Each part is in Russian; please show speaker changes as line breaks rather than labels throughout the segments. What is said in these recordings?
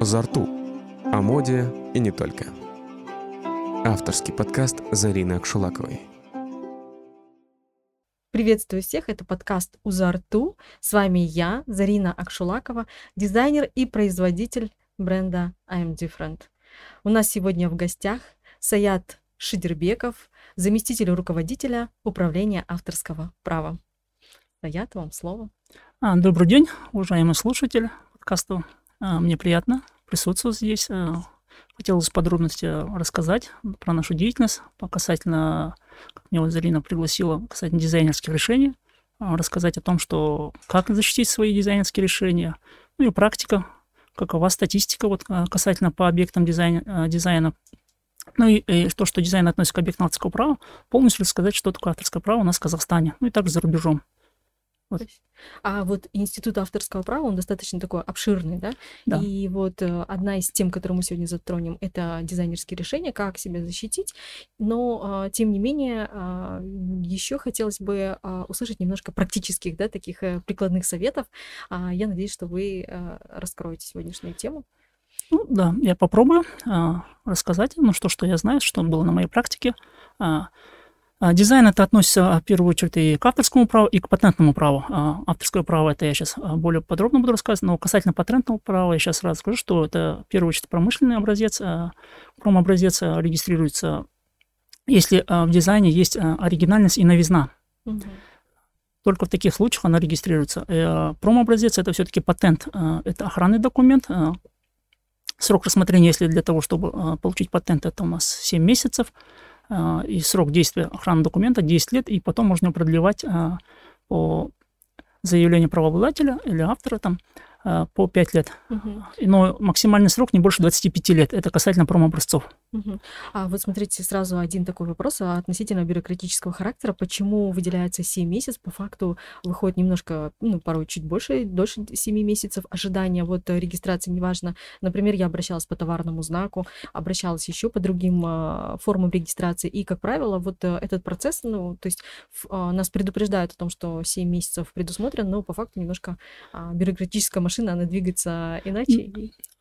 «Зарту» о моде и не только. Авторский подкаст Зарины Акшулаковой.
Приветствую всех, это подкаст «Узарту». С вами я, Зарина Акшулакова, дизайнер и производитель бренда I'm Different. У нас сегодня в гостях Саят Шидербеков, заместитель руководителя управления авторского права. Саят, вам слово.
А, добрый день, уважаемый слушатель подкаста. А, мне приятно присутствовать здесь. А, хотелось подробности рассказать про нашу деятельность, касательно, как меня Зарина пригласила, касательно дизайнерских решений, рассказать о том, что как защитить свои дизайнерские решения, ну и практика, какова статистика вот касательно по объектам дизайна, дизайна ну и, и то, что дизайн относится к объектам авторского права, полностью рассказать, что такое авторское право у нас в Казахстане, ну и также за рубежом.
Вот. А вот институт авторского права, он достаточно такой обширный, да?
Да.
И вот э, одна из тем, которую мы сегодня затронем, это дизайнерские решения, как себя защитить. Но, э, тем не менее, э, еще хотелось бы э, услышать немножко практических, да, таких э, прикладных советов. Я надеюсь, что вы э, раскроете сегодняшнюю тему.
Ну, да, я попробую рассказать, ну, что, что я знаю, что было на моей практике. Э, Дизайн это относится в первую очередь и к авторскому праву, и к патентному праву. Авторское право это я сейчас более подробно буду рассказывать, но касательно патентного права я сейчас сразу скажу, что это в первую очередь промышленный образец. Промобразец регистрируется, если в дизайне есть оригинальность и новизна. Угу. Только в таких случаях она регистрируется. Э, промобразец это все-таки патент, это охранный документ, Срок рассмотрения, если для того, чтобы а, получить патент, это у нас 7 месяцев. А, и срок действия охранного документа 10 лет, и потом можно продлевать а, по заявлению правообладателя или автора там. Э, по 5 лет. Угу. Но максимальный срок не больше 25 лет. Это касательно промобразцов.
Угу. А вот смотрите, сразу один такой вопрос относительно бюрократического характера. Почему выделяется 7 месяцев? По факту выходит немножко, ну, порой чуть больше, дольше 7 месяцев ожидания вот регистрации, неважно. Например, я обращалась по товарному знаку, обращалась еще по другим э, формам регистрации. И, как правило, вот э, этот процесс, ну, то есть э, нас предупреждают о том, что 7 месяцев предусмотрен, но по факту немножко э, бюрократическая машина машина, она двигается иначе?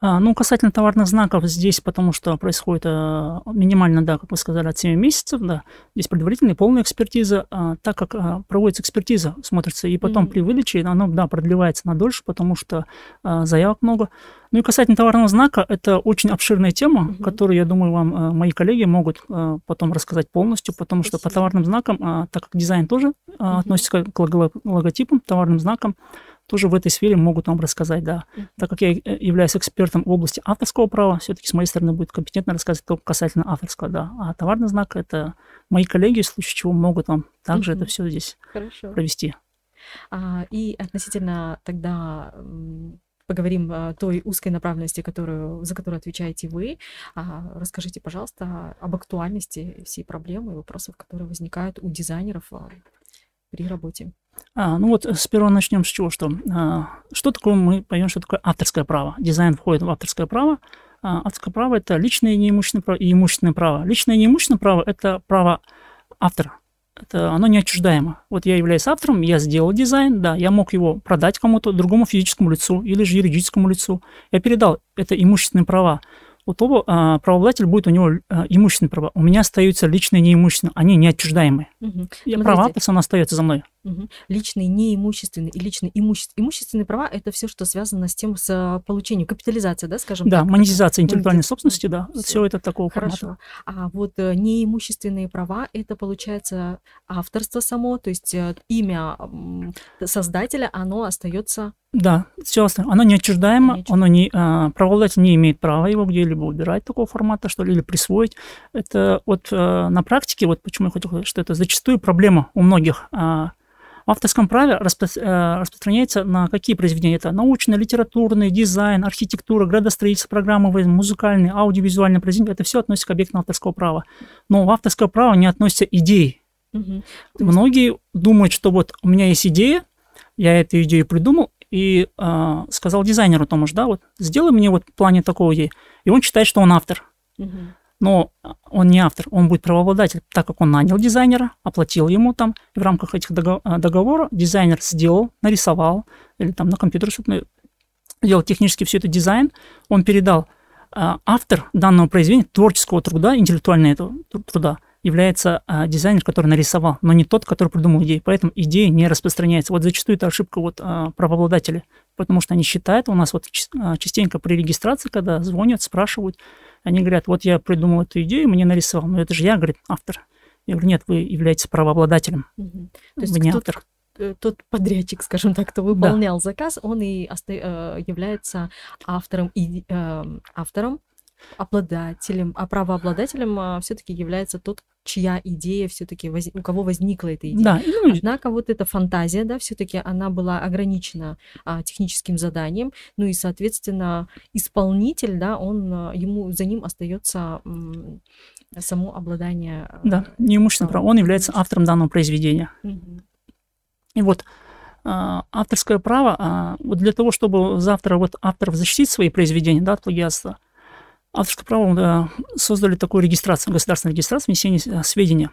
А, ну, касательно товарных знаков здесь, потому что происходит а, минимально, да, как вы сказали, от 7 месяцев, да, здесь предварительная полная экспертиза, а, так как а, проводится экспертиза, смотрится, и потом mm-hmm. при выдаче оно, да, продлевается на дольше, потому что а, заявок много. Ну и касательно товарного знака, это очень обширная тема, mm-hmm. которую, я думаю, вам а, мои коллеги могут а, потом рассказать полностью, потому Спасибо. что по товарным знакам, а, так как дизайн тоже а, mm-hmm. относится к логотипам, товарным знакам, тоже в этой сфере могут вам рассказать, да. Так как я э, являюсь экспертом в области авторского права, все-таки с моей стороны будет компетентно рассказывать только касательно авторского, да. А товарный знак – это мои коллеги, в случае чего могут вам также mm-hmm. это все здесь Хорошо. провести.
А, и относительно тогда поговорим о той узкой направленности, которую, за которую отвечаете вы. А, расскажите, пожалуйста, об актуальности всей проблемы и вопросов, которые возникают у дизайнеров а, при работе.
А, ну вот сперва начнем с чего, что, а, что такое, мы поймем, что такое авторское право. Дизайн входит в авторское право. А, авторское право – это личное неимущественное право и имущественное право. Личное неимущественное право – это право автора. Это, оно неотчуждаемо. Вот я являюсь автором, я сделал дизайн, да, я мог его продать кому-то, другому физическому лицу или же юридическому лицу. Я передал это имущественные права у того а, правообладатель будет у него а, имущественные права. У меня остаются личные неимущественные, они неотчуждаемые. Угу. Я, права он остается за мной.
Угу. Личные неимущественные и личные имущественные. Имущественные права это все, что связано с тем, с а, получением, капитализация, да, скажем
да,
так.
Да, монетизация интеллектуальной собственности, да, все, все это такого
Хорошо.
формата.
А вот э, неимущественные права это получается авторство само, то есть э, имя создателя, оно остается
да, все остальное. Оно неотчуждаемо, оно не, а, правообладатель не имеет права его где-либо убирать такого формата, что ли, или присвоить. Это вот а, на практике, вот почему я хотел сказать, что это зачастую проблема у многих. А, в авторском праве распро- а, распространяется на какие произведения? Это научный, литературный, дизайн, архитектура, градостроительство, программы, музыкальные, аудиовизуальные произведения. Это все относится к объектам авторского права. Но в авторское право не относятся идеи. Угу. Многие думают, что вот у меня есть идея, я эту идею придумал, и э, сказал дизайнеру тому же, да, вот сделай мне вот в плане такого ей. И он считает, что он автор. Угу. Но он не автор, он будет правообладатель, так как он нанял дизайнера, оплатил ему там, и в рамках этих договора дизайнер сделал, нарисовал, или там на компьютере что-то делал технически все это дизайн, он передал а, автор данного произведения, творческого труда, интеллектуального этого труда, является а, дизайнер, который нарисовал, но не тот, который придумал идею. Поэтому идея не распространяется. Вот зачастую это ошибка вот, а, правообладателей, потому что они считают, у нас вот а, частенько при регистрации, когда звонят, спрашивают, они говорят, вот я придумал эту идею, мне нарисовал, но это же я, говорит, автор. Я говорю, нет, вы являетесь правообладателем.
Мгм. То есть
вы не автор.
э, тот подрядчик, скажем так, кто выполнял заказ, он и э, является автором и эм, автором, обладателем, а правообладателем все-таки является тот, чья идея все-таки у кого возникла эта идея.
Да,
Однако вот эта фантазия, да, все-таки она была ограничена а, техническим заданием, ну и, соответственно, исполнитель, да, он а, ему за ним остается м, само обладание. а,
да, неимущественное право. Он является автором данного произведения.
мгм.
И вот а, авторское право, а, вот для того, чтобы завтра вот авторов защитить свои произведения, да, от плагиатства, авторское право да, создали такую регистрацию, государственную регистрацию внесения сведения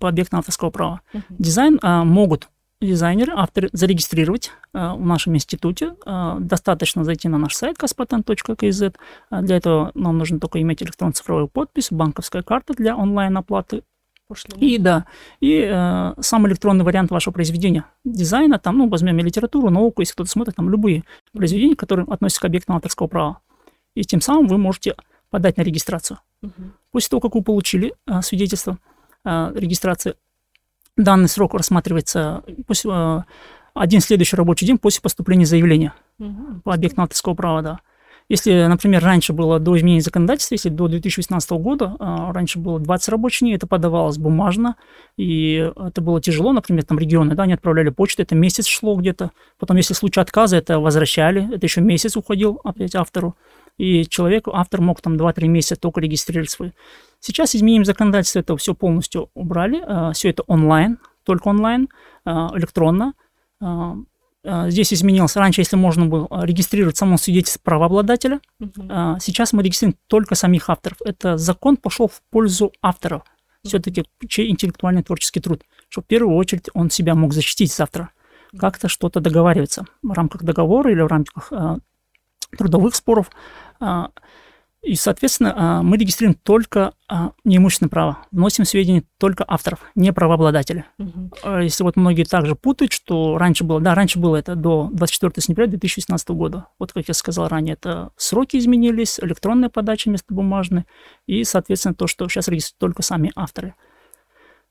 по объектам авторского права.
Мгм.
Дизайн а, могут дизайнеры, авторы зарегистрировать а, в нашем институте. А, достаточно зайти на наш сайт kaspatent.kz. А, для этого нам нужно только иметь электронно-цифровую подпись, банковская карта для онлайн-оплаты
Пошло.
и да, и э, сам электронный вариант вашего произведения, дизайна, там, ну, возьмем и литературу, науку, если кто-то смотрит, там любые произведения, которые относятся к объектам авторского права. И тем самым вы можете подать на регистрацию.
Мгм.
После того, как вы получили э, свидетельство э, регистрации, данный срок рассматривается после, э, один следующий рабочий день после поступления заявления
Мгм.
по объектам авторского права, да. Если, например, раньше было до изменения законодательства, если до 2018 года, а, раньше было 20 рабочих дней, это подавалось бумажно, и это было тяжело, например, там регионы, да, они отправляли почту, это месяц шло где-то, потом, если случай отказа, это возвращали, это еще месяц уходил опять автору, и человек, автор мог там 2-3 месяца только регистрировать свой. Сейчас изменением законодательства это все полностью убрали, все это онлайн, только онлайн, а, электронно, А, а, Здесь изменилось. Раньше, если можно было а, регистрировать само свидетельство правообладателя, а, сейчас мы регистрируем только самих авторов. Это закон пошел в пользу авторов. Все-таки чей интеллектуальный творческий труд. Что в первую очередь он себя мог защитить завтра. Как-то что-то договариваться в рамках договора или в рамках а, трудовых споров. А, И, соответственно, а, мы регистрируем только а, неимущественное право. Вносим сведения только авторов, не правообладателя. А Если вот многие также путают, что раньше было, да, раньше было это до 24 сентября 2018 года. Вот как я сказал ранее, это сроки изменились, электронная подача вместо бумажной, и, соответственно, то, что сейчас регистрируют только сами авторы.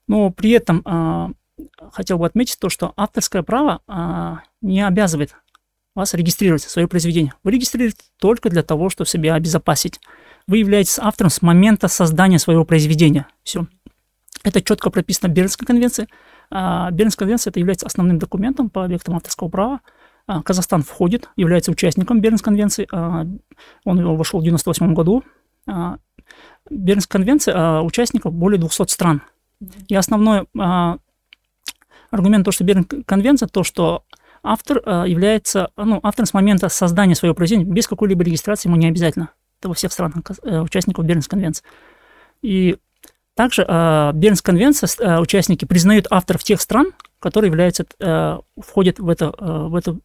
Но при этом хотел бы отметить то, что авторское право не обязывает вас регистрировать свое произведение. Вы регистрируете только для того, чтобы себя обезопасить. Вы являетесь автором с момента создания своего произведения. Все. Это четко прописано в Бернской конвенции. А, Бернская конвенция это является основным документом по объектам авторского права. А, Казахстан входит, является участником Бернской конвенции. А, Он вошел в 1998 году. Бернская конвенция участников более 200 стран. И основной аргумент то, что Бернская конвенция, то, что автор а, является, ну, автором с момента создания своего произведения, без какой-либо регистрации ему не обязательно. Это во всех странах э, участников Бернской конвенции. И также э, Бернская конвенция, э, участники признают авторов тех стран, которые являются, э, входят в это, э, в это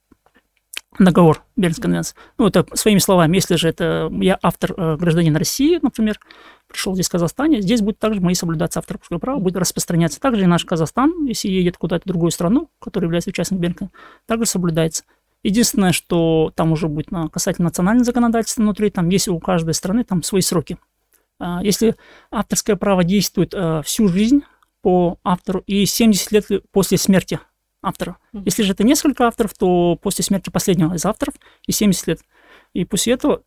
договор Бернской конвенции. Ну, это своими словами, если же это я автор, э, гражданин России, например, пришел здесь в Казахстане, здесь будет также мои соблюдаться авторское право, будет распространяться. Также и наш Казахстан, если едет куда-то в другую страну, которая является участником Бернской, также соблюдается. Единственное, что там уже будет на, касательно национального законодательства внутри, там есть у каждой страны там свои сроки. А, Если авторское право действует э, всю жизнь по автору и 70 лет после смерти автора.
Мгм.
Если же это несколько авторов, то после смерти последнего из авторов и 70 лет. И после этого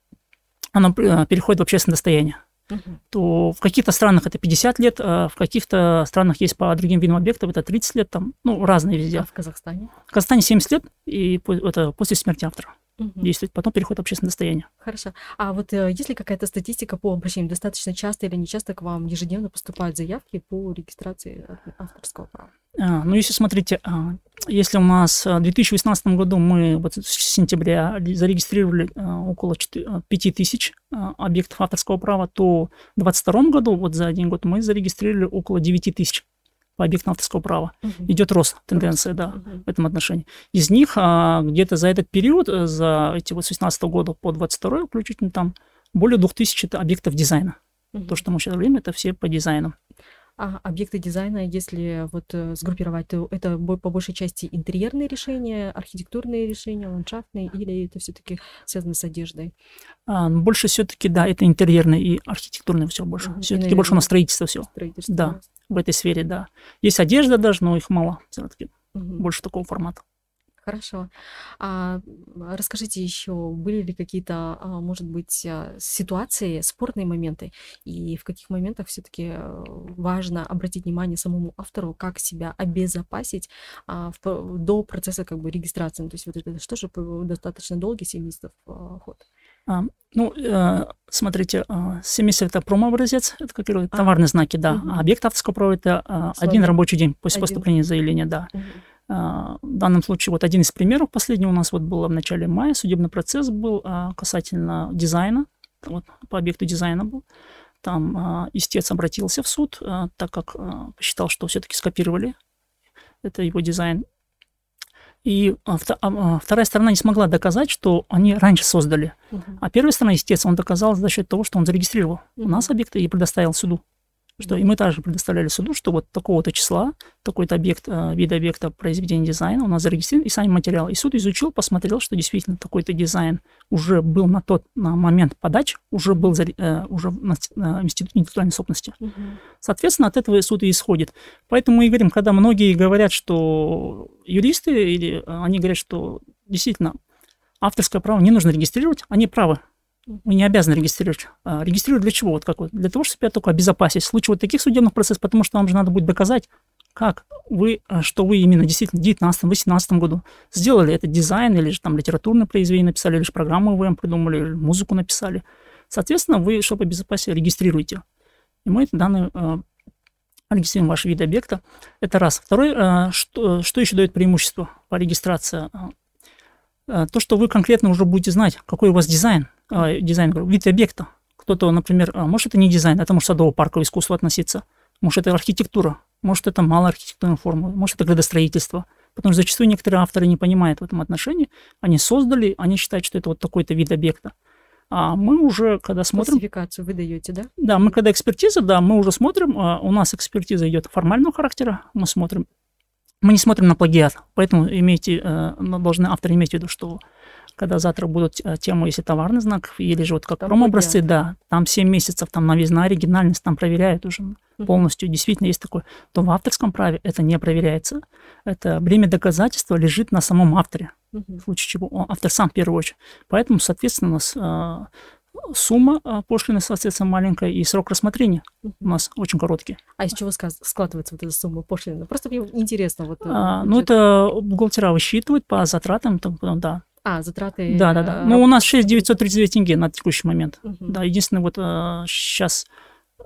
оно э, переходит в общественное достояние.
Мгм.
То в каких-то странах это 50 лет, а в каких-то странах есть по другим видам объектов это 30 лет, там, ну, разные везде.
А в Казахстане?
В Казахстане 70 лет, и это после смерти автора
Мгм.
действует, потом переходит в общественное достояние.
Хорошо. А вот э, есть ли какая-то статистика по обращениям? Достаточно часто или не часто к вам ежедневно поступают заявки по регистрации а- авторского права?
А, ну, если смотрите, а, если у нас а, в 2018 году мы вот с сентября ли- зарегистрировали а, около 5 тысяч а, объектов авторского права, то в 2022 году, вот за один год, мы зарегистрировали около 9 тысяч по объектам авторского права.
Мгм.
Идет рост, тенденция, да,
Мгм.
в этом отношении. Из них а, где-то за этот период, э, за эти вот с 2018 года по 22 включительно, там более 2000 это объектов дизайна.
Мгм.
То, что мы сейчас говорим, это все по дизайну.
А объекты дизайна, если вот э, сгруппировать, то это по большей части интерьерные решения, архитектурные решения, ландшафтные, или это все-таки связано с одеждой?
А, ну, больше все-таки, да, это интерьерное и архитектурное все больше. Все-таки больше у нас
наверное,
строительство все
Строительство.
Да. В этой сфере, да. Есть одежда даже, но их мало все-таки.
Мгм.
Больше такого формата.
Хорошо. А расскажите еще, были ли какие-то, а, может быть, а, ситуации, спорные моменты, и в каких моментах все-таки важно обратить внимание самому автору, как себя обезопасить а, в до процесса как бы регистрации? Ну, То есть вот это что же достаточно долгий 7 месяцев а, ход?
А, ну, э, смотрите, э, 70 это промо-образец, это как
А.
товарные знаки, да.
Мгм.
А объект авторского права это э, один
Слова.
рабочий день после
Один.
поступления заявления, да. А, В данном случае вот один из примеров последний у нас вот был в начале мая, судебный процесс был а, касательно дизайна, вот по объекту дизайна был. Там а, истец обратился в суд, а, так как а, посчитал, что все-таки скопировали это его дизайн. И а, а, а, вторая сторона не смогла доказать, что они раньше создали.
Мгм.
А первая сторона, естественно, он доказал за счет того, что он зарегистрировал у нас объекты и предоставил суду. Что и мы также предоставляли суду, что вот такого-то числа, такой-то объект, э, вид объекта произведения дизайна у нас зарегистрирован, и сами материалы. И суд изучил, посмотрел, что действительно такой-то дизайн уже был на тот на момент подачи, уже был э, уже на, Институте интеллектуальной собственности.
Мгм.
Соответственно, от этого суд и исходит. Поэтому мы и говорим, когда многие говорят, что юристы, или э, они говорят, что действительно авторское право не нужно регистрировать, они правы. Вы не обязаны регистрировать. А, Регистрировать для чего? Вот как вот? Для того, чтобы себя только обезопасить в случае вот таких судебных процессов, потому что вам же надо будет доказать, как вы, а, что вы именно действительно в 19-18 году сделали этот дизайн, или же там литературное произведение написали, или же программу вы придумали, или музыку написали. Соответственно, вы, чтобы обезопасить, регистрируете. И мы данные э, регистрируем ваши виды объекта. Это раз. Второй, э, что, что еще дает преимущество по регистрации? Э, То, что вы конкретно уже будете знать, какой у вас дизайн, дизайн, говорю, вид объекта. Кто-то, например, э, может, это не дизайн, это может садово-парковое искусство относиться, может, это архитектура, может, это малоархитектурная форма, может, это градостроительство. Потому что зачастую некоторые авторы не понимают в этом отношении. Они создали, они считают, что это вот такой-то вид объекта. А мы уже, когда смотрим,
Классификацию вы даете, да?
да, мы когда экспертиза, да, мы уже смотрим, а, у нас экспертиза идет формального характера, мы смотрим, мы не смотрим на плагиат, поэтому имейте, э, должны авторы иметь в виду, что когда завтра будут э, тему, если товарный знак, или же вот как промо-образцы, да, там 7 месяцев, там новизна, оригинальность, там проверяют уже
Мгм.
полностью, действительно есть такое, то в авторском праве это не проверяется, это бремя доказательства лежит на самом авторе
Мгм.
в случае чего он- автор сам в первую очередь. Поэтому, соответственно, у нас э, сумма э, пошлины, соответственно, маленькая, и срок рассмотрения у нас очень короткий.
А из чего складывается вот эта сумма пошлины? Просто мне интересно. Вот,
А, ну, это бухгалтера высчитывают по затратам, там, да.
А, затраты...
Да, да, да.
э,
Ну, у нас 6 939 тенге на текущий момент.
Мгм.
Да, единственное, вот сейчас,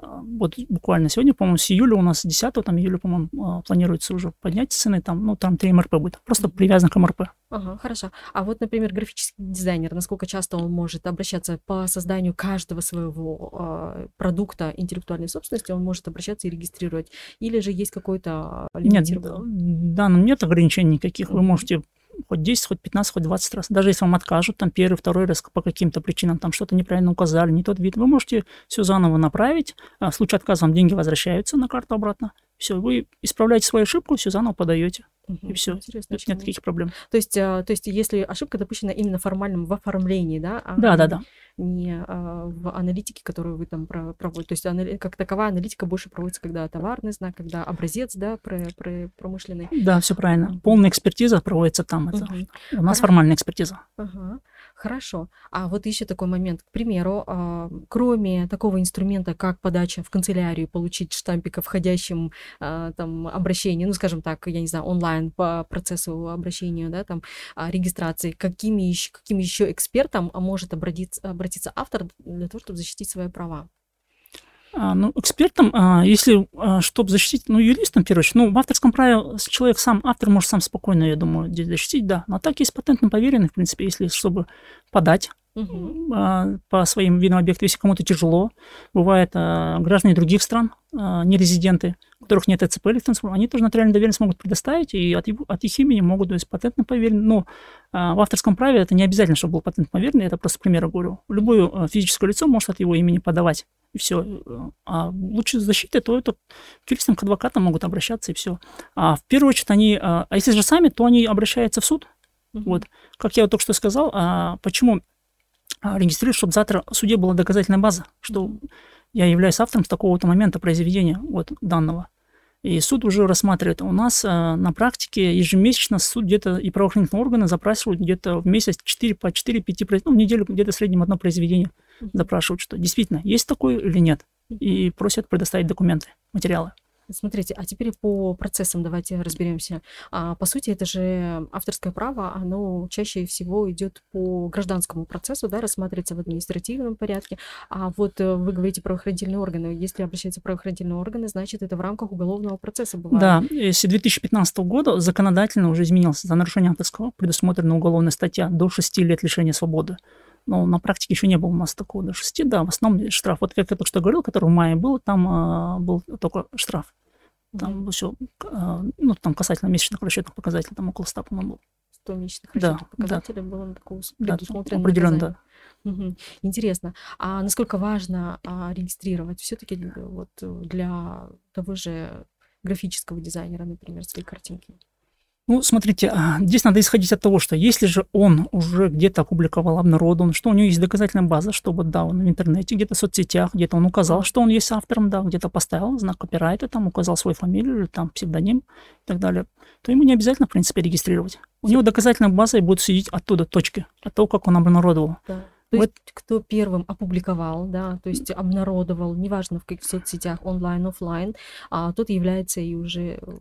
вот буквально сегодня, по-моему, с июля у нас 10 там июля, по-моему, э, планируется уже поднять цены, там, ну, там 3 МРП будет, просто
Мгм.
привязан к МРП.
Ага, хорошо. А вот, например, графический дизайнер, насколько часто он может обращаться по созданию каждого своего а, продукта интеллектуальной собственности, он может обращаться и регистрировать? Или же есть какой-то а,
Нет,
лимитированный?
да, ну, нет ограничений никаких. Вы можете хоть 10, хоть 15, хоть 20 раз. Даже если вам откажут, там первый, второй раз по каким-то причинам, там что-то неправильно указали, не тот вид, вы можете все заново направить. А в случае отказа вам деньги возвращаются на карту обратно. Все, вы исправляете свою ошибку, все заново подаете.
Мгм.
И все.
Интересно,
Нет, нет таких проблем.
То есть, а, то есть, если ошибка допущена именно формальном в оформлении, да, а
Да, да, да.
не а, в аналитике, которую вы там про- проводите. То есть, анали- как таковая аналитика больше проводится, когда товарный знак, когда образец, да, про- про- промышленный.
Да, все правильно. Полная экспертиза проводится там. Это.
Мгм.
У нас формальная экспертиза.
Ага, хорошо. А вот еще такой момент. К примеру, а, кроме такого инструмента, как подача в канцелярию, получить штампик о входящем а, там обращении, ну, скажем так, я не знаю, онлайн по процессу обращения, да, там, а, регистрации, какими еще, каким еще экспертом может обратиться, обратиться автор для того, чтобы защитить свои права?
А, ну, экспертом, а, если, чтобы защитить, ну, юристом, в первую очередь, ну, в авторском праве человек сам, автор может сам спокойно, я думаю, защитить, да. Но так есть патентно поверенный, в принципе, если, чтобы подать а, по своим видам объектов, если кому-то тяжело. Бывает а, граждане других стран, а, не резиденты, у которых нет ЭЦП или они тоже нотариальную доверенность могут предоставить, и от, его- от их имени могут, то есть патентно поверен. Но а, в авторском праве это не обязательно, чтобы был патент поверенный, это просто к примеру говорю. Любое а, физическое лицо может от его имени подавать, и все. А лучше защиты, то это к юристам, к адвокатам могут обращаться, и все. А в первую очередь они, а а если же сами, то они обращаются в суд, вот. Как я вот только что сказал, а почему а, регистрировать, чтобы завтра в суде была доказательная база, что я являюсь автором с такого-то момента произведения вот данного. И суд уже рассматривает. У нас а, на практике ежемесячно суд где-то и правоохранительные органы запрашивают где-то в месяц 4 по 4-5, ну, в неделю где-то в среднем одно произведение
Мгм.
запрашивают, что действительно есть такое или нет. И просят предоставить документы, материалы.
Смотрите, а теперь по процессам давайте разберемся. А, по сути, это же авторское право, оно чаще всего идет по гражданскому процессу, да, рассматривается в административном порядке. А вот э, вы говорите правоохранительные органы. Если обращаются правоохранительные органы, значит, это в рамках уголовного процесса бывает.
Да, если 2015 года законодательно уже изменился. За нарушение авторского предусмотрена уголовная статья до 6 лет лишения свободы. Но на практике еще не было у нас такого до 6, да, в основном штраф. Вот как я только что говорил, который в мае был, там а, был только штраф. Там все, ну, там касательно месячных расчетных показателей, там около 100, по-моему, было.
100 месячных
Да,
расчетных
да.
показателей было такого
Да, определенно,
наказание.
да.
Мгм. Интересно. А насколько важно а, регистрировать все-таки вот э, для того же графического дизайнера, например, свои картинки?
Ну, смотрите, а, здесь надо исходить от того, что если же он уже где-то опубликовал, обнародован, что у него есть доказательная база, что вот да, он в интернете, где-то в соцсетях, где-то он указал, что он есть автором, да, где-то поставил знак копирайта, там указал свою фамилию или там псевдоним и так далее, то ему не обязательно, в принципе, регистрировать. У него доказательная база и будет судить оттуда точки, от того, как он обнародовал.
Да. То
Вот.
есть кто первым опубликовал, да, то есть обнародовал, неважно в каких соцсетях, онлайн, офлайн, а тот является и уже э,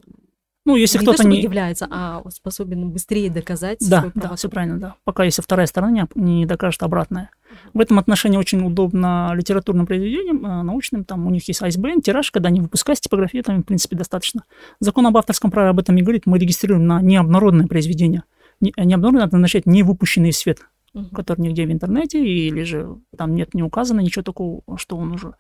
Ну, если кто-то не...
является, а способен быстрее доказать
Да,
свой
да, все правильно, да. Пока если вторая сторона не, докажет обратное. В этом отношении очень удобно литературным произведениям, э, научным, там у них есть ISBN, тираж, когда они выпускают типографии, там, в принципе, достаточно. Закон об авторском праве об этом не говорит, мы регистрируем на необнародное произведение. Не, необнародное это означает не выпущенный в свет,
Мгм.
который нигде в интернете, или же там нет, не указано ничего такого, что он уже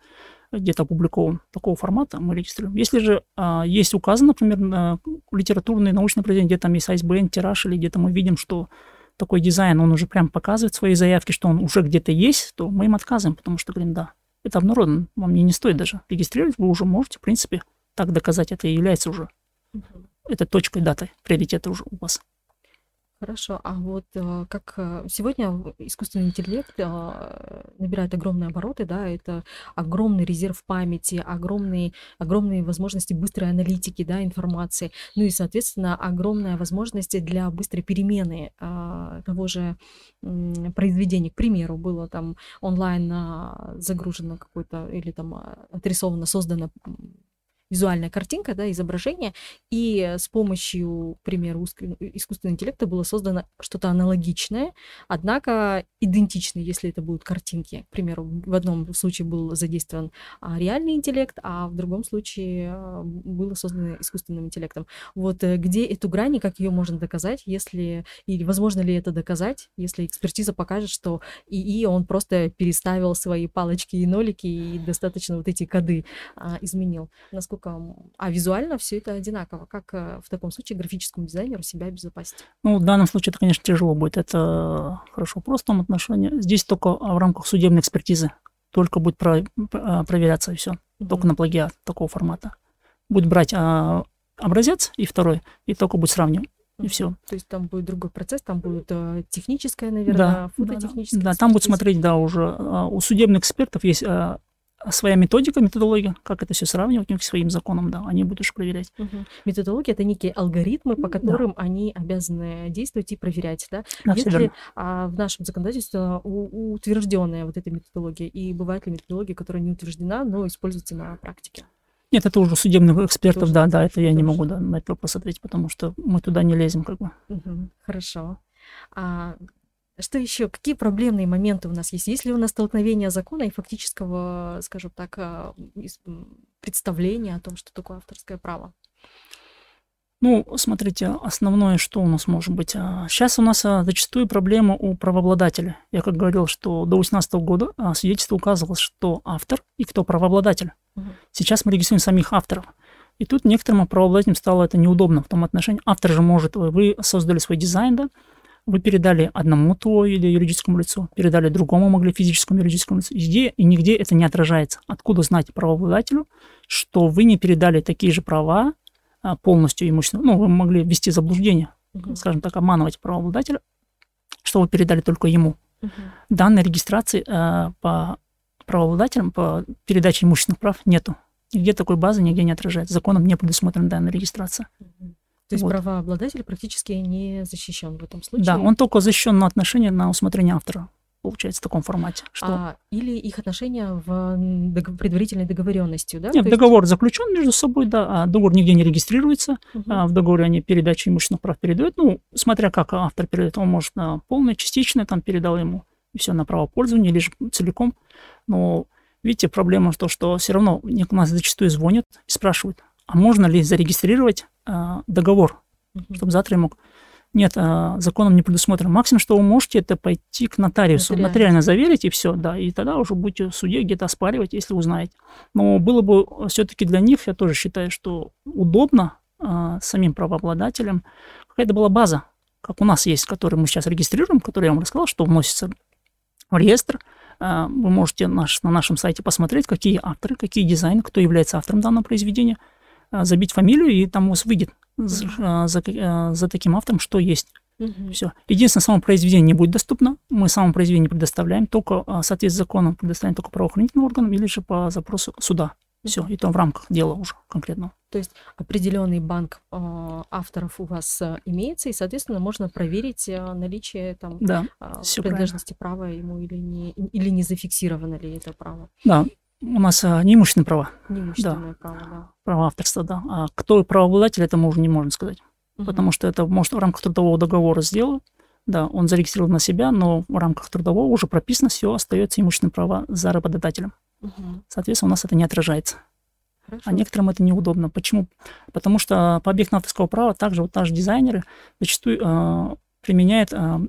где-то опубликован такого формата, мы регистрируем. Если же а, есть указано, например, на литературные, научные произведения, где там есть ISBN, тираж, или где-то мы видим, что такой дизайн, он уже прям показывает свои заявки, что он уже где-то есть, то мы им отказываем, потому что говорим, да, это обнародовано, вам не, не стоит даже регистрировать, вы уже можете, в принципе, так доказать, это и является уже, это точкой, датой, приоритета уже у вас.
Хорошо, а вот э, как э, сегодня искусственный интеллект э, набирает огромные обороты, да, это огромный резерв памяти, огромные, огромные возможности быстрой аналитики, да, информации, ну и, соответственно, огромная возможность для быстрой перемены а, того же произведения. К примеру, было там онлайн а, загружено какое-то или там а, отрисовано, создано визуальная картинка, да, изображение, и с помощью, к примеру, уск- искусственного интеллекта было создано что-то аналогичное, однако идентичное, если это будут картинки. К примеру, в одном случае был задействован а, реальный интеллект, а в другом случае а, было создано искусственным интеллектом. Вот э, где эту грань и как ее можно доказать, если или возможно ли это доказать, если экспертиза покажет, что ИИ он просто переставил свои палочки и нолики и достаточно вот эти коды а, изменил. Насколько м, а визуально все это одинаково. Как э, в таком случае графическому дизайнеру себя обезопасить?
Ну, в данном случае это, конечно, тяжело будет. Это хорошо вопрос в том отношении. Здесь только в рамках судебной экспертизы. Только будет про- а, проверяться и все. Только на плагиат такого формата. Будет брать а, образец и второй, и только будет сравнивать. И все.
То есть там будет другой процесс, там будет э, техническое, наверное,
Да, да,
фототехническое.
да, там будут
экспертиза.
смотреть, да, уже а, у судебных экспертов есть а, своя методика, методология, как это все сравнивать, у них своим законом, да, они будут уже проверять.
Мгм. Методология это некие алгоритмы, по
Да.
которым они обязаны действовать и проверять, да?
Да, всё
Есть
верно.
ли а, в нашем законодательстве у- утвержденная вот эта методология, и бывает ли методология, которая не утверждена, но используется на практике?
Нет, это уже судебных экспертов,
Тоже
да, да, это я не
тоже.
могу да, на этот вопрос ответить, потому что мы туда не лезем, как бы.
Мгм. Хорошо. А что еще? Какие проблемные моменты у нас есть? Есть ли у нас столкновение закона и фактического, скажем так, а, представления о том, что такое авторское право?
Ну, смотрите, основное, что у нас может быть. Сейчас у нас а, зачастую проблема у правообладателя. Я как говорил, что до 2018 года а, свидетельство указывалось, что автор и кто правообладатель. Угу. Сейчас мы регистрируем самих авторов. И тут некоторым правообладателям стало это неудобно в том отношении. Автор же может, вы создали свой дизайн, да, вы передали одному ТО или юридическому лицу, передали другому могли физическому юридическому лицу. Везде и нигде это не отражается. Откуда знать правообладателю, что вы не передали такие же права, а, полностью имущество. Ну, вы могли ввести заблуждение, угу. скажем так, обманывать правообладателя, что вы передали только ему. Угу. Данной регистрации э, по правообладателям, по передаче имущественных прав нету. Нигде такой базы нигде не отражается. Законом не предусмотрена данная регистрация.
Угу. То есть вот. правообладатель практически не защищен в этом случае?
Да, он только защищен на отношение на усмотрение автора получается, в таком формате. Что...
А, или их отношения в дог... предварительной договоренностью, да?
Нет, То договор есть... заключен между собой, да, а договор нигде не регистрируется. Угу. А в договоре они передачу имущественных прав передают. Ну, смотря как автор передает, он может на полное, частичное там передал ему, и все на право пользования, или же целиком. Но видите, проблема в том, что все равно у нас зачастую звонят и спрашивают, а можно ли зарегистрировать а, договор, угу. чтобы завтра я мог нет, а, законом не предусмотрено. Максимум, что вы можете, это пойти к нотариусу, нотариально, нотариально заверить, и все, да, и тогда уже будете в суде где-то оспаривать, если узнаете. Но было бы все-таки для них, я тоже считаю, что удобно а, самим правообладателям, какая-то была база, как у нас есть, которую мы сейчас регистрируем, которую я вам рассказал, что вносится в реестр. А, вы можете наш, на нашем сайте посмотреть, какие авторы, какие дизайны, кто является автором данного произведения, забить фамилию, и там у вас выйдет за, за, э, за таким автором, что есть. Угу. Все. Единственное, само произведение не будет доступно. Мы само произведение предоставляем, только в соответствии с законом предоставляем только правоохранительным органам или же по запросу суда. Все, и то в рамках дела уже конкретно.
То есть определенный банк э, авторов у вас э, имеется, и, соответственно, можно проверить э, наличие там
да,
э, принадлежности права ему или не, или не зафиксировано ли это право.
Да, у нас а, неимущественные права.
Неимущественное да. право, да.
Право авторства, да. А кто правообладатель, это мы уже не можем сказать. Угу. Потому что это, может, в рамках трудового договора сделал, да, он зарегистрирован на себя, но в рамках трудового уже прописано, все, остается имущественные права за работодателем. Угу. Соответственно, у нас это не отражается. Хорошо. А некоторым это неудобно. Почему? Потому что по объекту авторского права также вот наши дизайнеры зачастую э, применяют э,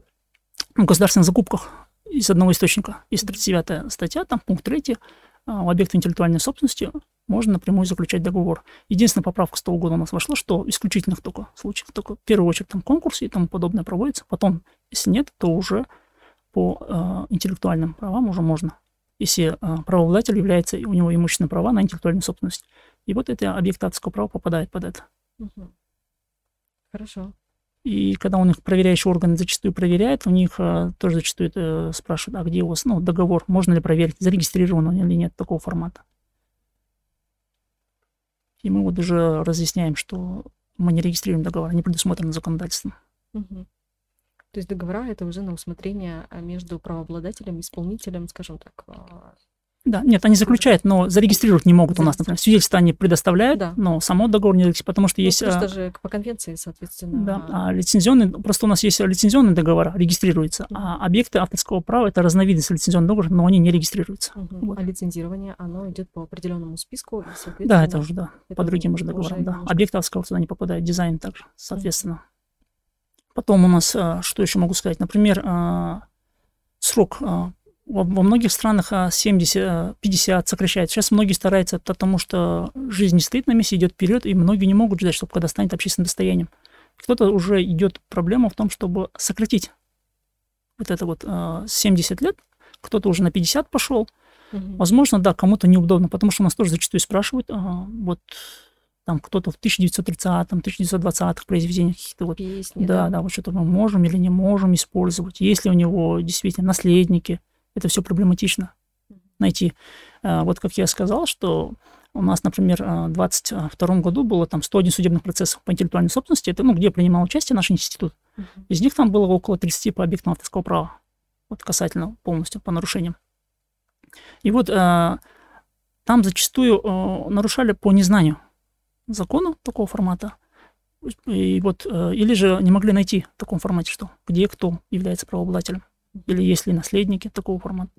в государственных закупках из одного источника. Есть 39 статья, там пункт 3, а, у объекта интеллектуальной собственности можно напрямую заключать договор. Единственная поправка с того года у нас вошла, что исключительных только случаев, только в первую очередь там конкурсы и тому подобное проводится. Потом, если нет, то уже по э, интеллектуальным правам уже можно. Если э, правообладатель является, у него имущественные права на интеллектуальную собственность. И вот это объект авторского права попадает под это.
Угу. Хорошо.
И когда у них проверяющий орган зачастую проверяет, у них а, тоже зачастую это спрашивают, а где у вас ну, договор, можно ли проверить, зарегистрирован он или нет такого формата. И мы вот уже разъясняем, что мы не регистрируем договор, не предусмотрено законодательством.
Угу. То есть договора это уже на усмотрение между правообладателем, исполнителем, скажем так,
да, нет, они заключают, но зарегистрировать не могут у нас, например. Свидетельство они предоставляют, да. но само договор не зарегистрируют, потому что ну, есть...
Просто а, же по конвенции, соответственно.
Да, а лицензионный, просто у нас есть лицензионный договор, регистрируется, mm а объекты авторского права это разновидность лицензионного договора, но они не регистрируются.
mm Вот. А лицензирование, оно идет по определенному списку,
и, Да, это уже, да, это по другим уже договорам, да. Объект авторского сюда не попадает, дизайн также, соответственно. mm Потом у нас, а, что еще могу сказать, например, срок во, многих странах 70, 50 э, сокращают. Сейчас многие стараются, потому что жизнь не стоит на месте, идет вперед, и многие не могут ждать, чтобы когда станет общественным достоянием. Кто-то уже идет проблема в том, чтобы сократить вот это вот 70 э, лет, кто-то уже на 50 пошел. Угу. Возможно, да, кому-то неудобно, потому что у нас тоже зачастую спрашивают, вот там кто-то в 1930-м, 1920-х произведениях каких-то вот, Песни, да, да, да, вот что-то мы можем или не можем использовать, если у него действительно наследники, это все проблематично найти. А, вот как я сказал, что у нас, например, в 2022 году было там 101 судебных процессов по интеллектуальной собственности, это, ну, где принимал участие наш институт. Из них там было около 30 по объектам авторского права, вот касательно полностью по нарушениям. И вот а, там зачастую а, нарушали по незнанию закона такого формата, и вот, или же не могли найти в таком формате, что где кто является правообладателем или есть ли наследники такого формата.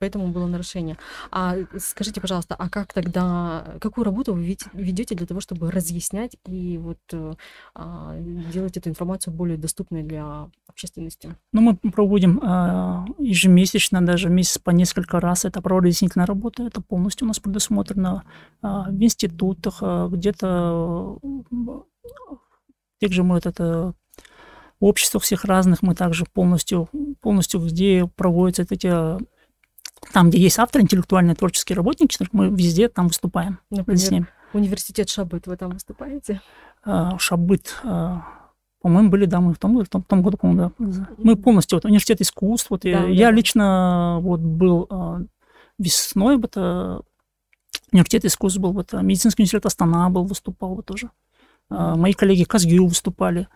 Поэтому было нарушение. А скажите, пожалуйста, а как тогда, какую работу вы ведете для того, чтобы разъяснять и вот э, а, делать эту информацию более доступной для общественности?
Ну, мы проводим а, ежемесячно, даже месяц по несколько раз. Это праворазъяснительная работа, это полностью у нас предусмотрено а, в институтах, где-то тех же мы это обществах всех разных мы также полностью, полностью где проводятся эти там, где есть автор, интеллектуальный творческий работник, мы везде там выступаем.
Например, университет Шабыт, вы там выступаете?
А, Шабыт, а, по-моему, были, да, мы в том, в том, в том году, по-моему, да. Мы полностью, вот, университет искусств, вот, да, я, да. я лично вот был весной, вот, университет искусств был, вот, медицинский университет Астана был, выступал вот тоже. Мои коллеги Казгю выступали,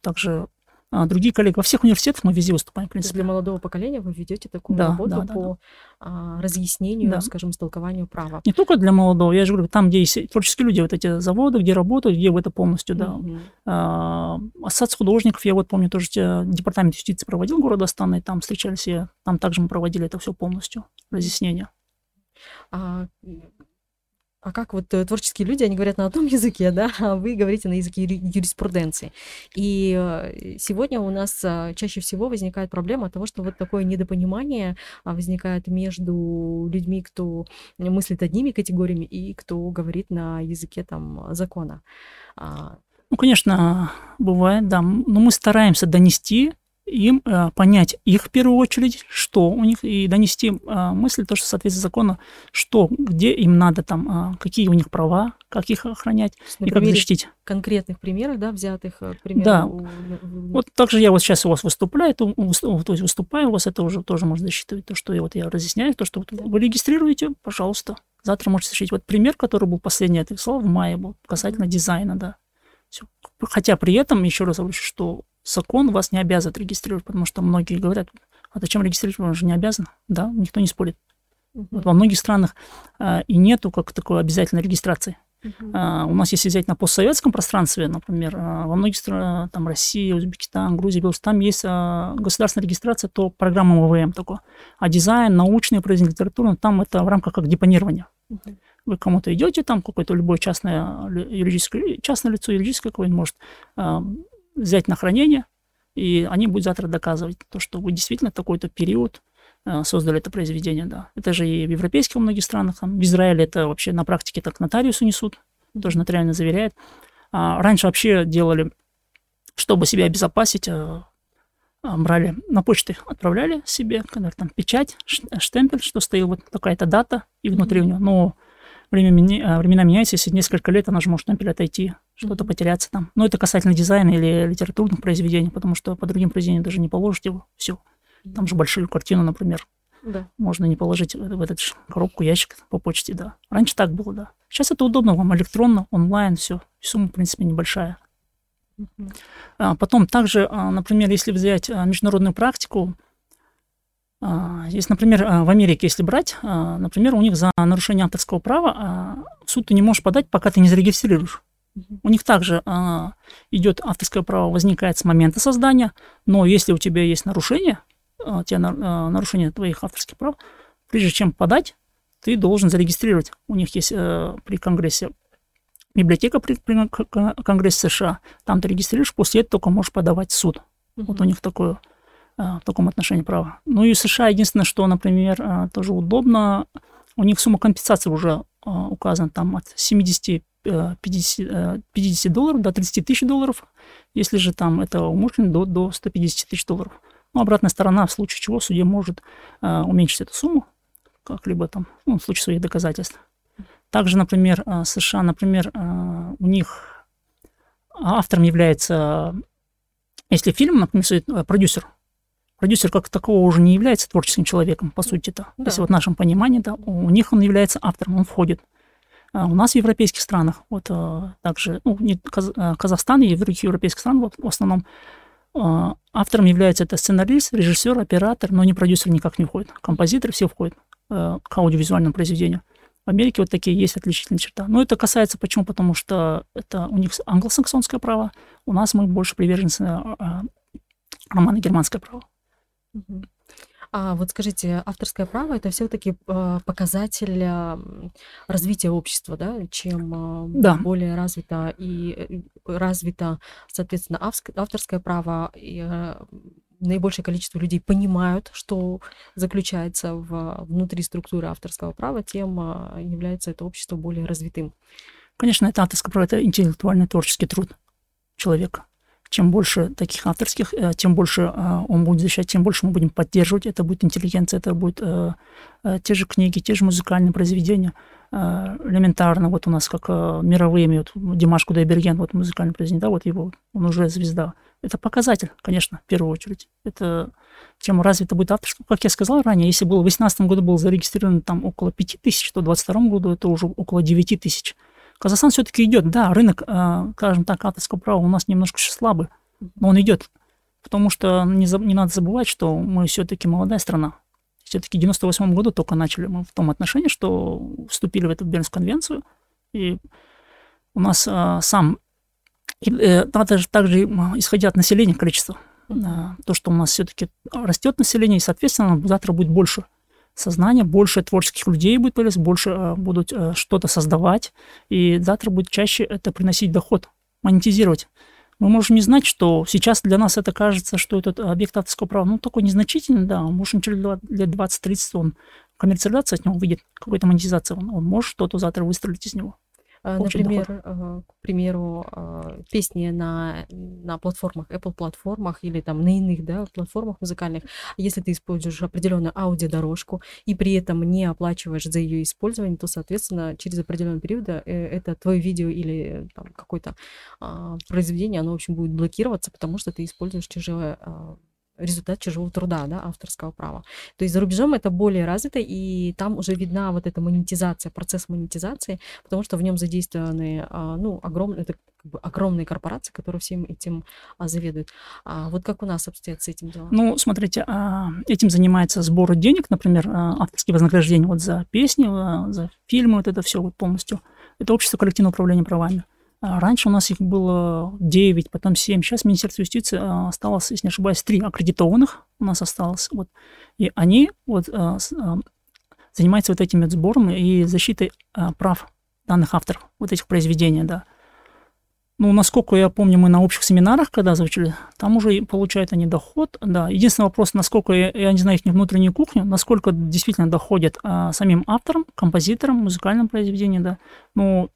также а другие коллеги. Во всех университетах мы везде выступаем, в принципе.
Для молодого поколения вы ведете такую да, работу да, да, по да. А, разъяснению, да. скажем, истолкованию права.
Не только для молодого, я же говорю, там, где есть творческие люди, вот эти заводы, где работают, где в это полностью, да. Угу. А, ассоциация художников, я вот помню, тоже департамент юстиции проводил города Астана, и там встречались, и там также мы проводили это все полностью, разъяснение.
А а как вот э, творческие люди, они говорят на одном языке, да, а вы говорите на языке юриспруденции. И э, сегодня у нас а, чаще всего возникает проблема того, что вот такое недопонимание а, возникает между людьми, кто мыслит одними категориями и кто говорит на языке там закона.
Ну, конечно, бывает, да. Но мы стараемся донести им э, понять их в первую очередь, что у них, и донести э, мысль, то, что соответствует закону, что, где им надо там, э, какие у них права, как их охранять и как защитить.
конкретных примеров, да, взятых, к примеру.
Да. У... Вот также я вот сейчас у вас выступаю, то, то есть выступаю, у вас это уже тоже можно засчитывать, то, что я вот я разъясняю, то, что вот вы регистрируете, пожалуйста, завтра можете защитить. Вот пример, который был последний, это слова в мае был, касательно дизайна, да. Все. Хотя при этом, еще раз говорю, что закон вас не обязывает регистрировать, потому что многие говорят, а зачем регистрировать, он же не обязан. Да, никто не спорит. Uh-huh. Вот во многих странах а, и нету как такой обязательной регистрации. Uh-huh. А, у нас, если взять на постсоветском пространстве, например, а, во многих странах, там Россия, Узбекистан, Грузия, Беларусь, там есть а, государственная регистрация, то программа МВМ такое. А дизайн, научные произведения, литературные, там это в рамках как депонирования. Uh-huh. Вы кому-то идете, там какое-то любое частное юридическое, частное лицо юридическое какое-нибудь может а, взять на хранение, и они будут завтра доказывать то, что вы действительно такой-то период э, создали это произведение, да. Это же и в европейских во многих странах, там, в Израиле это вообще на практике так нотариусу несут, тоже нотариально заверяет. А раньше вообще делали, чтобы себя обезопасить, э, а, брали на почту отправляли себе, когда там печать, штемпель, что стоит вот такая-то дата, и внутри у него, но время, времена меняются, если несколько лет она же может например, отойти, что-то потеряться там. Но это касательно дизайна или литературных произведений, потому что по другим произведениям даже не положите его, все. Там же большую картину, например, да. можно не положить в, этот коробку, ящик по почте, да. Раньше так было, да. Сейчас это удобно, вам электронно, онлайн, все. Сумма, в принципе, небольшая. А, потом также, а, например, если взять а, международную практику, есть, например, в Америке, если брать, например, у них за нарушение авторского права в суд ты не можешь подать, пока ты не зарегистрируешь. У них также идет авторское право, возникает с момента создания, но если у тебя есть нарушение, у тебя нарушение твоих авторских прав, прежде чем подать, ты должен зарегистрировать. У них есть э, при Конгрессе библиотека при, при Конгрессе США, там ты регистрируешь, после этого только можешь подавать в суд. Uh-huh. Вот у них такое а, в таком отношении права. Ну и США единственное, что, например, а, тоже удобно, у них сумма компенсации уже а, указана там от 70 50, 50 долларов до 30 тысяч долларов, если же там это умышленно до, до 150 тысяч долларов. Ну, обратная сторона, в случае чего судья может уменьшить эту сумму, как-либо там, ну, в случае своих доказательств. Также, например, США, например, у них автором является, если фильм, например, продюсер, продюсер как такового уже не является творческим человеком, по сути-то. Да. Если вот в нашем понимании, да, у них он является автором, он входит. А у нас в европейских странах, вот а, также, ну, не а, Казахстан и других европейских странах, вот, в основном автором является это сценарист, режиссер, оператор, но не продюсер никак не входит. Композитор все входят к аудиовизуальному произведению. В Америке вот такие есть отличительные черта. Но это касается почему? Потому что это у них англосаксонское право, у нас мы больше приверженцы романа германское право.
А вот скажите, авторское право это все-таки э, показатель развития общества, да? Чем
Да.
более развито и э, развито, соответственно, авторское право, и, э, наибольшее количество людей понимают, что заключается в, внутри структуры авторского права, тем э, является это общество более развитым.
Конечно, это авторское право, это интеллектуальный творческий труд человека. Чем больше таких авторских, э, тем больше э, он будет защищать, тем больше мы будем поддерживать. Это будет интеллигенция, это будут э, те же книги, те же музыкальные произведения. Элементарно, вот у нас как мировые, вот Димаш Кудайберген, вот музыкальный произведение, да, вот его, он уже звезда. Это показатель, конечно, в первую очередь. Это чем развито будет авторство. Как я сказал ранее, если было в 2018 году было зарегистрировано там около 5 тысяч, то в 2022 году это уже около 9 тысяч. Казахстан все-таки идет, да, рынок, э, скажем так, авторского права у нас немножко еще слабый, но он идет, потому что не, заб- не надо забывать, что мы все-таки молодая страна. Все-таки в 98 году только начали мы в том отношении, что вступили в эту Бернскую конвенцию, и у нас э, сам, и, э, также м, исходя от населения количества, а, то, что у нас все-таки растет население, и, соответственно, завтра будет больше сознания, больше творческих людей будет появляться, больше э, будут э, что-то создавать, и завтра будет чаще это приносить доход, монетизировать. Мы можем не знать, что сейчас для нас это кажется, что этот объект авторского права, ну, такой незначительный, да, может, через лет 20-30 он коммерциализация от него выйдет, какая-то монетизация, он, он может что-то завтра выстрелить из него.
А,
Общий
Например, э, к примеру, э, песни на, на платформах, Apple платформах или там на иных да, платформах музыкальных, если ты используешь определенную аудиодорожку и при этом не оплачиваешь за ее использование, то, соответственно, через определенный период э, это твое видео или там, какое-то а, произведение, оно, в общем, будет блокироваться, потому что ты используешь чужое а, результат чужого труда, да, авторского права. То есть за рубежом это более развито, и там уже видна вот эта монетизация, процесс монетизации, потому что в нем задействованы, а, ну, огромные, это как бы огромные корпорации, которые всем этим а, заведуют. А вот как у нас обстоят с этим делом?
Ну, смотрите, а, этим занимается сбор денег, например, авторские вознаграждения вот за песни, за фильмы, вот это все вот полностью. Это общество коллективного управления правами. А Раньше у нас их было 9, потом 7. Сейчас Министерство юстиции а, осталось, если не ошибаюсь, 3 аккредитованных у нас осталось. Вот. И они вот, а, занимаются вот этим сбором и защитой прав данных авторов, вот этих произведений, да. Ну, насколько я помню, мы на общих семинарах, когда звучали, там уже получают они доход, да. Единственный вопрос, насколько, я, я не знаю их внутреннюю кухню, насколько действительно доходят а, самим авторам, композиторам, музыкальным произведениям, да. Ну,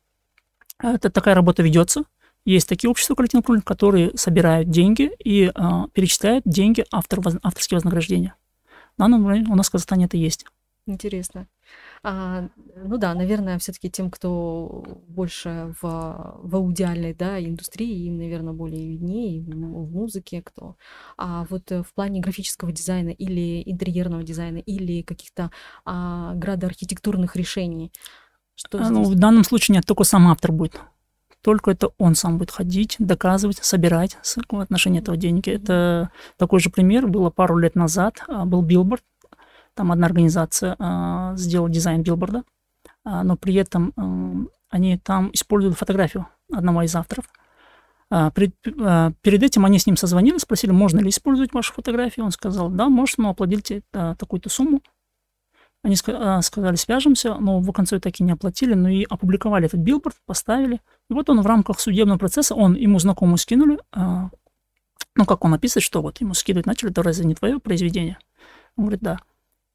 это такая работа ведется. Есть такие общества коллективного управления, которые собирают деньги и а, перечисляют деньги автор, воз- авторские вознаграждения. В данном момент у нас в Казахстане это есть.
Интересно. А, ну да, наверное, все-таки тем, кто больше в, в аудиальной да, индустрии, им, наверное, более виднее в музыке кто. А вот э, в плане графического дизайна или интерьерного дизайна или каких-то а, градоархитектурных решений, что
А, Ну, в данном случае нет, только сам автор будет. Только это он сам будет ходить, доказывать, собирать в отношении этого деньги. Это такой же пример было пару лет назад. а, Был билборд. Там одна организация а, сделала дизайн билборда, а, но при этом м, они там используют фотографию одного из авторов. А, пред- а, Перед этим они с ним созвонились, спросили, можно ли использовать вашу фотографию. Он сказал, да, можно, но оплатите а, такую-то сумму. Они а, сказали, свяжемся, но в конце так и не оплатили, но и опубликовали этот билборд, поставили. И вот он в рамках судебного процесса, он, ему знакомые скинули, а, ну, как он описывает, что вот ему скидывать начали, это разве не твое произведение? Он говорит, да.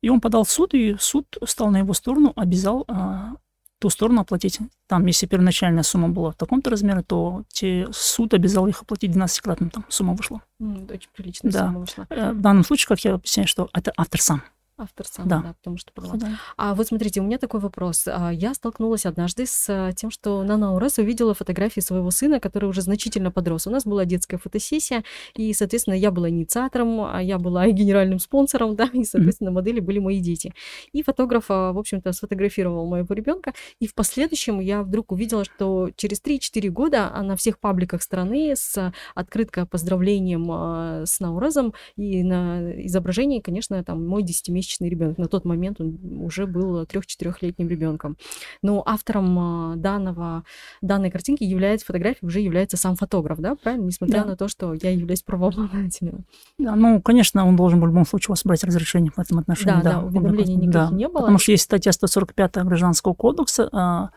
И он подал в суд, и суд стал на его сторону, обязал а, ту сторону оплатить. Там, если первоначальная сумма была в таком-то размере, то те, суд обязал их оплатить 12-кратным, там сумма вышла.
Очень приличная
Да.
сумма вышла.
Э, В данном случае, как я объясняю, что это автор сам.
Автор сам,
Да.
да, потому что продала.
Да.
А вот смотрите, у меня такой вопрос. А, Я столкнулась однажды с а, тем, что на Наурес увидела фотографии своего сына, который уже значительно подрос. У нас была детская фотосессия, и, соответственно, я была инициатором, а я была и генеральным спонсором, да, и, соответственно, модели были мои дети. И фотограф, в общем-то, сфотографировал моего ребенка, и в последующем я вдруг увидела, что через 3-4 года на всех пабликах страны с открыткой поздравлением с Наурезом и на изображении, конечно, там мой 10-месячный трехмесячный ребенок. На тот момент он уже был трех-четырехлетним ребенком. Но автором а, данного, данной картинки является фотография, уже является сам фотограф, да, правильно? Несмотря
Да.
на то, что я являюсь правообладателем.
Да, ну, конечно, он должен в любом случае у вас брать разрешение в этом отношении.
Да, да,
он
уведомлений никаких не было.
Потому что есть статья 145 Гражданского кодекса, а,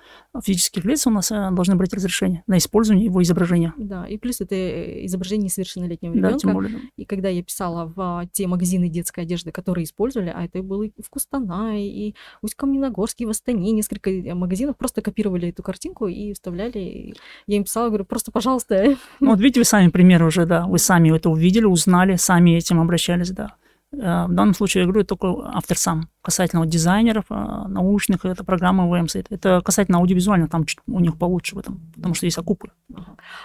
физических лиц у нас а, должны брать разрешение на использование его изображения.
Да, и плюс это э, изображение несовершеннолетнего
Да,
ребенка.
тем более. да.
И когда я писала в те магазины детской одежды, которые использовали, а это было и в Кустанае, и Усть-Каменогорске, и в Астане, несколько э, магазинов просто копировали эту картинку и вставляли. Я им писала, говорю, просто, пожалуйста,
Ну, вот видите, вы сами примеры уже, да, вы сами это увидели, узнали, сами этим обращались, да. Э, В данном случае, я говорю, только автор сам. Касательно вот дизайнеров, а, научных, это программа ВМС. Это касательно аудиовизуально, там чуть у них получше в этом, потому что есть окупы.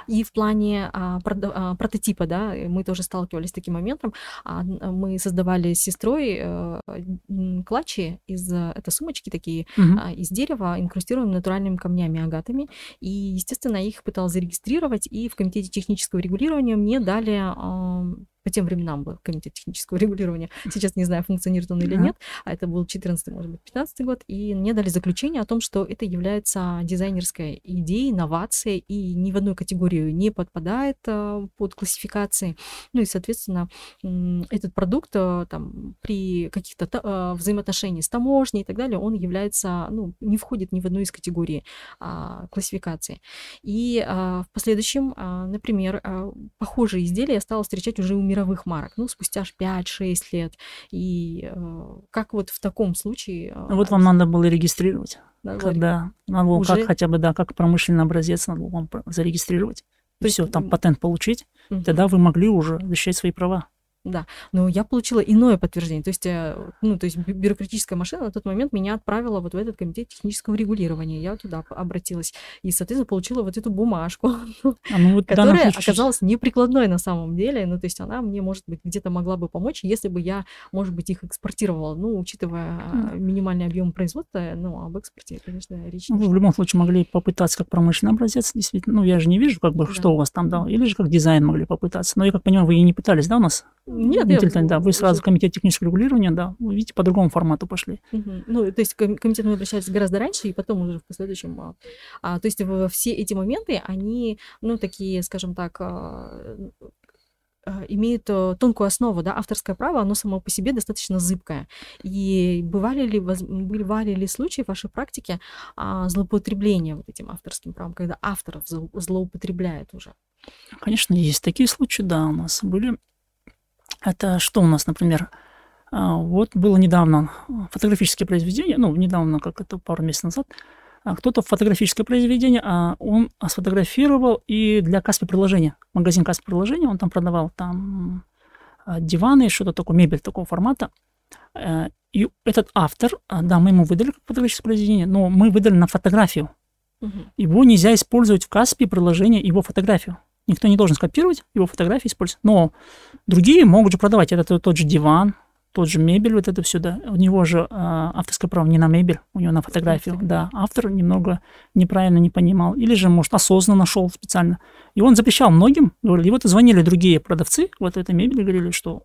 И в плане а, а, прототипа, да, э, мы тоже сталкивались с таким моментом. А, мы создавали с сестрой э, м, клатчи из э, это сумочки такие а, из дерева, инкрустированные натуральными камнями агатами. И, естественно, их пыталась зарегистрировать, и в комитете технического регулирования мне дали по тем временам был комитет технического регулирования. Сейчас не знаю, функционирует он или
Ага.
нет. А это был 14 может быть, 15 год. И мне дали заключение о том, что это является дизайнерской идеей, инновацией, и ни в одной категорию не подпадает а, под классификации. Ну и, соответственно, этот продукт а, там, при каких-то а, взаимоотношениях с таможней и так далее, он является, ну, не входит ни в одну из категорий а, классификации. И в последующем, например, похожие изделия я стала встречать уже у мировых марок, ну, спустя аж 5-6 лет. И э, как вот в таком случае... э,
Вот вам надо было регистрировать.
да?
Когда надо было как
Уже-
хотя бы, да, как промышленный образец надо было вам зарегистрировать.
То есть,
все, там патент получить,
Мгм.
тогда вы могли уже защищать свои права.
Но я получила иное подтверждение. То есть, э, ну, то есть бю- бюрократическая машина на тот момент меня отправила вот в этот комитет технического регулирования. Я туда обратилась и, соответственно, получила вот эту бумажку,
А ну вот в
которая оказалась неприкладной на самом деле. Ну, то есть она мне, может быть, где-то могла бы помочь, если бы я, может быть, их экспортировала. Ну, учитывая а, минимальный объем производства, ну, об экспорте, конечно, речь
Ну,
не
Вы в
шла.
любом случае могли попытаться как промышленный образец, действительно. Ну, я же не вижу, как бы,
Да.
что у вас там, да. Или же как дизайн могли попытаться. Но я как понимаю, вы и не пытались, да, у нас?
Нет, я
Интеллектуально, да. Вы
уже-
сразу в комитет технического регулирования, да. Вы видите, по другому формату пошли.
Мгм. Ну, то есть ком- комитет мы обращались гораздо раньше, и потом уже в последующем. а, а, то есть все эти моменты, они, ну, такие, скажем так, а, а, имеют э, тонкую основу, да, авторское право, оно само по себе достаточно зыбкое. И бывали ли, бывали ли случаи в вашей практике а, злоупотребления вот этим авторским правом, когда автор зло- злоупотребляет уже?
Конечно, есть такие случаи, да, у нас были. Это что у нас, например? А, Вот было недавно фотографическое произведение, ну, недавно, как это пару месяцев назад, а, кто-то фотографическое произведение, а он сфотографировал и для Каспи приложения, магазин Каспи приложения, он там продавал там а, диваны, что-то такое, мебель такого формата. Э, И этот автор, да, мы ему выдали как фотографическое произведение, но мы выдали на фотографию.
Мгм.
Его нельзя использовать в Каспи приложение его фотографию. Никто не должен скопировать его фотографии использовать. Но другие могут же продавать. Это тот- же диван, тот же мебель, вот это все, да. У него же а, авторское право не на мебель, у него на фотографию. Да, автор немного неправильно не понимал. Или же, может, осознанно шел специально. И он запрещал многим. Говорили, и вот звонили другие продавцы вот этой мебели, говорили, что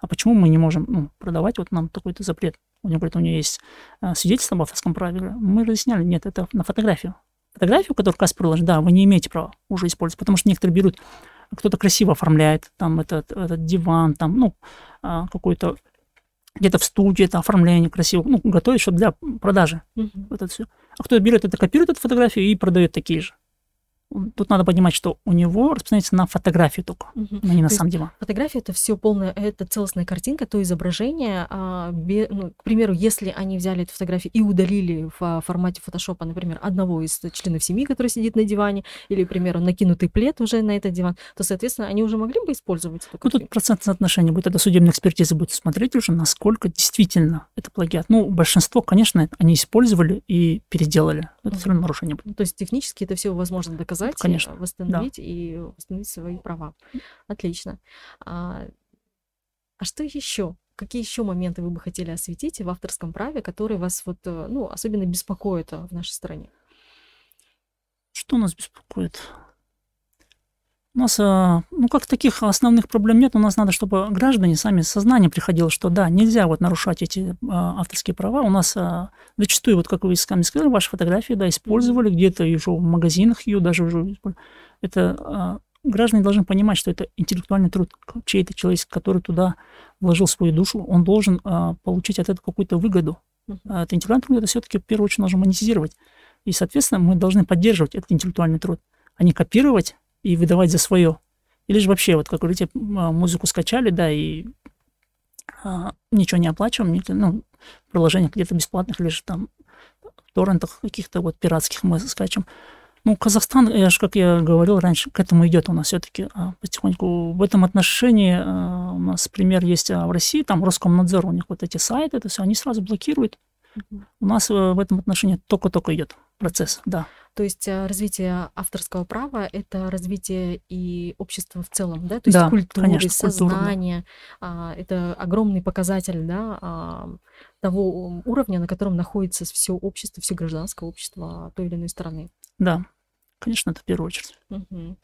а почему мы не можем ну, продавать, вот нам такой-то запрет. У него, говорит, у него есть а, свидетельство об авторском праве. Мы разъясняли, нет, это на фотографию. Фотографию, которую Касп приложит, да, вы не имеете права уже использовать, потому что некоторые берут, кто-то красиво оформляет, там этот, этот диван, там, ну, а, какой-то где-то в студии это оформление красиво, ну, готовит, чтобы для продажи
Мгм.
вот это все. А кто берет это, копирует эту фотографию и продает такие же. Тут надо понимать, что у него распространяется на фотографию только,
Мгм.
но не на
То
сам диван.
Фотография это все полная, это целостная картинка, то изображение. а, бе- ну, к примеру, если они взяли эту фотографию и удалили в а, формате фотошопа, например, одного из членов семьи, который сидит на диване, или, к примеру, накинутый плед уже на этот диван, то, соответственно, они уже могли бы использовать эту
Ну, тут процентное соотношение будет, это судебная экспертиза будет смотреть уже, насколько действительно это плагиат. Ну, большинство, конечно, они использовали и переделали. Это все равно нарушение будет.
То есть технически это все возможно доказать,
Конечно,
э, восстановить и восстановить свои права. Отлично. А, а что еще? Какие еще моменты вы бы хотели осветить в авторском праве, которые вас вот, э, ну, особенно беспокоят э, в нашей стране?
Что нас беспокоит? У нас, э, ну, как таких основных проблем нет. У нас надо, чтобы граждане сами сознание приходило, что да, нельзя вот нарушать эти э, авторские права. У нас э, зачастую, вот как вы сами сказали, ваши фотографии, да, использовали где-то еще в магазинах ее даже уже. Это граждане должны понимать, что это интеллектуальный труд чей-то человек, который туда вложил свою душу, он должен получить от этого какую-то выгоду. Uh-huh. Это интеллектуальный труд, это все-таки в первую очередь нужно монетизировать. И, соответственно, мы должны поддерживать этот интеллектуальный труд, а не копировать и выдавать за свое. Или же вообще, вот как говорите, а, музыку скачали, да, и а, ничего не оплачиваем, ну, в приложениях где-то бесплатных, или же там в торрентах каких-то вот пиратских мы скачем. Ну, Казахстан, я же, как я говорил раньше, к этому идет у нас все-таки а, потихоньку. В этом отношении а, у нас пример есть а, в России, там Роскомнадзор, у них вот эти сайты, это все, они сразу блокируют. У нас э, в этом отношении только-только идет процесс, да.
То есть э, развитие авторского права — это развитие и общества в целом, да? То есть
да,
культуры,
конечно,
сознания. Да. Это огромный показатель, да, а, того уровня, на котором находится все общество, все гражданское общество той или иной страны.
Да, Конечно, это в первую очередь.
Угу.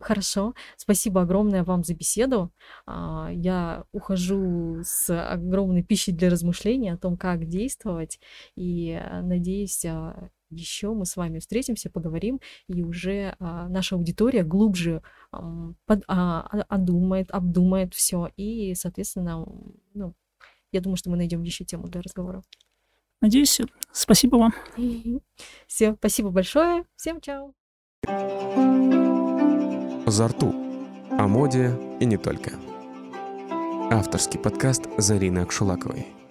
Хорошо. Спасибо огромное вам за беседу. А, я ухожу с огромной пищей для размышления о том, как действовать. И э, надеюсь, а, еще мы с вами встретимся, поговорим, и уже наша аудитория глубже под, одумает, обдумает все. И, соответственно, ну, я думаю, что мы найдем еще тему для разговора.
Надеюсь, спасибо вам.
Все, спасибо большое. Всем чао.
Зарту. О моде и не только. Авторский подкаст Зарины Акшулаковой.